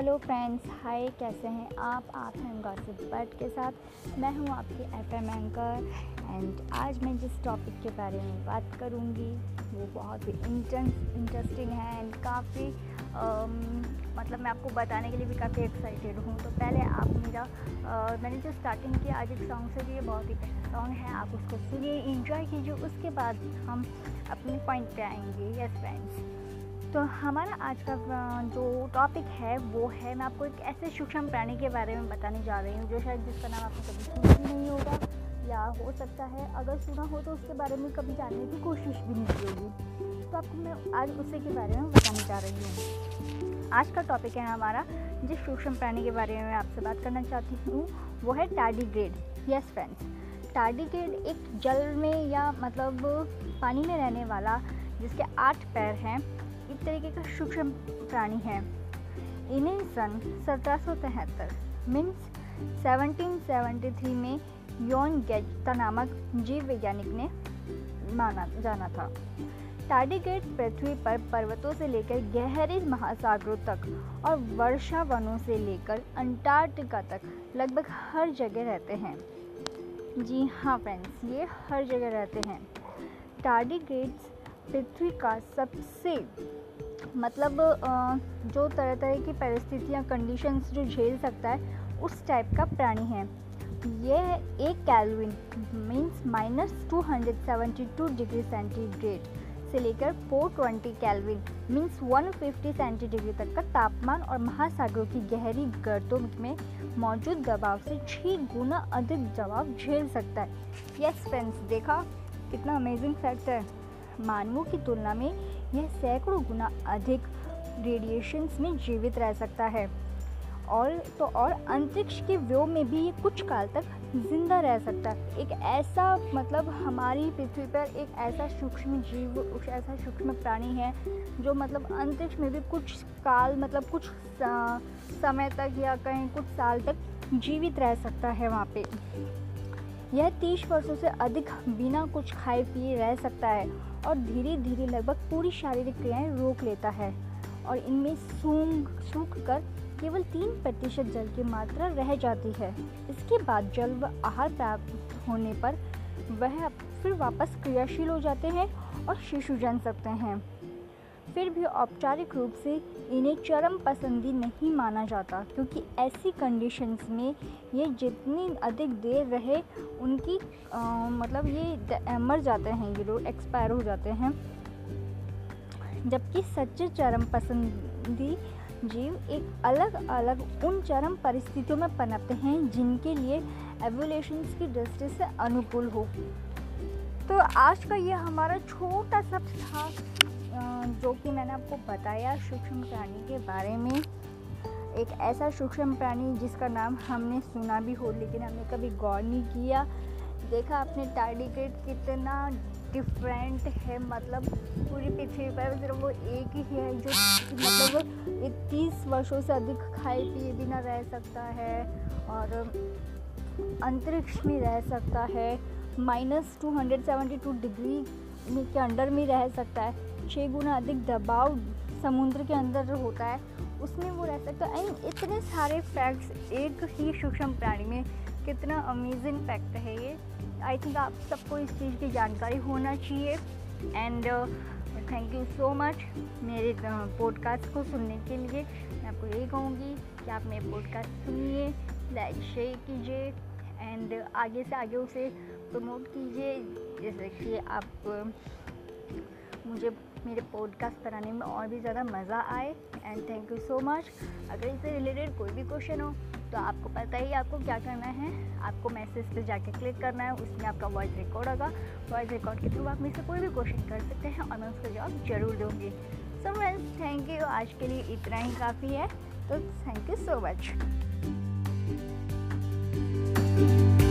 Hello friends hi कैसे हैं आप? आप हैं गॉसिप बर्ड के साथ। मैं हूँ आपकी एफ़ एम एंकर एंड आज मैं जिस टॉपिक के बारे में बात करूँगी वो बहुत ही इंटरेस्टिंग है एंड काफ़ी मतलब मैं आपको बताने के लिए भी काफ़ी एक्साइटेड हूँ। तो पहले आप मेरा uh, मैंने जो स्टार्टिंग किया आज एक सॉन्ग से ये बहुत ही प्यारा सॉन्ग है आप उसको सुनिए इंजॉय कीजिए उसके बाद हम अपने पॉइंट पे आएँगे। यस फ्रेंड्स तो हमारा आज का जो टॉपिक है, वो है, मैं आपको एक ऐसे सूक्ष्म प्राणी के बारे में बताने जा रही हूँ, जो शायद जिसका नाम आपने कभी सुना ही नहीं होगा, या हो सकता है, अगर सुना हो तो उसके बारे में कभी जानने की कोशिश भी नहीं की होगी। तो आपको मैं आज उसी के बारे में बताने जा रही हूँ। आज का टॉपिक है हमारा, जिस सूक्ष्म प्राणी के बारे में मैं आपसे बात करना चाहती हूँ, वो है टार्डीग्रेड यस फ्रेंड्स टार्डीग्रेड एक जल में या मतलब पानी में रहने वाला, जिसके आठ पैर हैं एक तरीके का सूक्ष्म प्राणी है। इन्हें सन सत्रह मीन्स 1773 में योन गेटा नामक जीव वैज्ञानिक ने माना, जाना था। टार्डिगेट पृथ्वी पर पर्वतों से लेकर गहरे महासागरों तक और वर्षा वनों से लेकर अंटार्कटिका तक लगभग हर जगह रहते हैं। जी हाँ फ्रेंड्स ये हर जगह रहते हैं। टार्डिगेट्स पृथ्वी का सबसे मतलब जो तरह तरह की परिस्थितियाँ कंडीशंस जो झेल सकता है, उस टाइप का प्राणी है। यह एक kelvin means minus two hundred seventy two degree centigrade से लेकर 420 कैलविन मीन्स 150 सेंटीडिग्री तक का तापमान और महासागरों की गहरी गर्तों में मौजूद दबाव से छः गुना अधिक दबाव झेल सकता है। यस फ्रेंड्स देखा? कितना अमेजिंग फैक्ट है। मानवों की तुलना में यह सैकड़ों गुना अधिक रेडिएशंस में जीवित रह सकता है। और तो और अंतरिक्ष के व्योम में भी ये कुछ काल तक ज़िंदा रह सकता है। एक ऐसा मतलब हमारी पृथ्वी पर एक ऐसा सूक्ष्म जीव ऐसा सूक्ष्म प्राणी है जो मतलब अंतरिक्ष में भी कुछ काल मतलब कुछ समय तक या कहीं कुछ साल तक जीवित रह सकता है वहाँ पे। यह तीस वर्षों से अधिक बिना कुछ खाए पिए रह सकता है और धीरे धीरे लगभग पूरी शारीरिक क्रियाएँ रोक लेता है। और इनमें सूंग सूख कर केवल तीन प्रतिशत जल की मात्रा रह जाती है। इसके बाद जल व आहार प्राप्त होने पर वह फिर वापस क्रियाशील हो जाते हैं और शिशु जन सकते हैं। फिर भी औपचारिक रूप से इन्हें चरम पसंदी नहीं माना जाता क्योंकि ऐसी कंडीशंस में ये जितनी अधिक देर रहे उनकी आ, मतलब ये मर जाते हैं ये लोग एक्सपायर हो जाते हैं। जबकि सच्चे चरम पसंदी जीव एक अलग अलग उन चरम परिस्थितियों में पनपते हैं जिनके लिए एवोल्यूशन की दृष्टि से अनुकूल हो। तो आज का ये हमारा छोटा सा था जो कि मैंने आपको बताया सूक्ष्म प्राणी के बारे में। एक ऐसा सूक्ष्म प्राणी जिसका नाम हमने सुना भी हो, लेकिन हमने कभी गौर नहीं किया। देखा आपने टार्डिग्रेड कितना डिफरेंट है मतलब पूरी पृथ्वी पर सिर्फ़ वो एक ही है, जो मतलब इक्कीस वर्षों से अधिक खाए पिए बिना रह सकता है। और अंतरिक्ष में रह सकता है। Minus two hundred seventy two degree के अंडर में रह सकता है। छः गुना अधिक दबाव समुद्र के अंदर होता है। उसमें वो रह सकता है। एंड इतने सारे फैक्ट्स एक ही सूक्ष्म प्राणी में। कितना अमेजिंग फैक्ट है ये। आई थिंक आप सबको इस चीज़ की जानकारी होना चाहिए। And thank you so much मेरे पॉडकास्ट uh, को सुनने के लिए। मैं आपको यही कहूँगी कि आप मेरे पॉडकास्ट सुनिए। लाइक शेयर कीजिए एंड आगे से आगे उसे प्रमोट कीजिए। जैसे कि आप, मुझे, मेरे पॉडकास्ट बनाने में और भी ज़्यादा मज़ा आए। And thank you so much अगर इससे रिलेटेड कोई भी क्वेश्चन हो तो आपको पता ही आपको क्या करना है। आपको मैसेज पे जाके क्लिक करना है। उसमें आपका वॉइस रिकॉर्ड होगा। वॉइस रिकॉर्ड के थ्रू आप मुझसे कोई भी क्वेश्चन कर सकते हैं और मैं उसका जवाब ज़रूर दूँगी। सो फ्रेंड्स थैंक यू आज के लिए इतना ही काफ़ी है। तो thank you so much you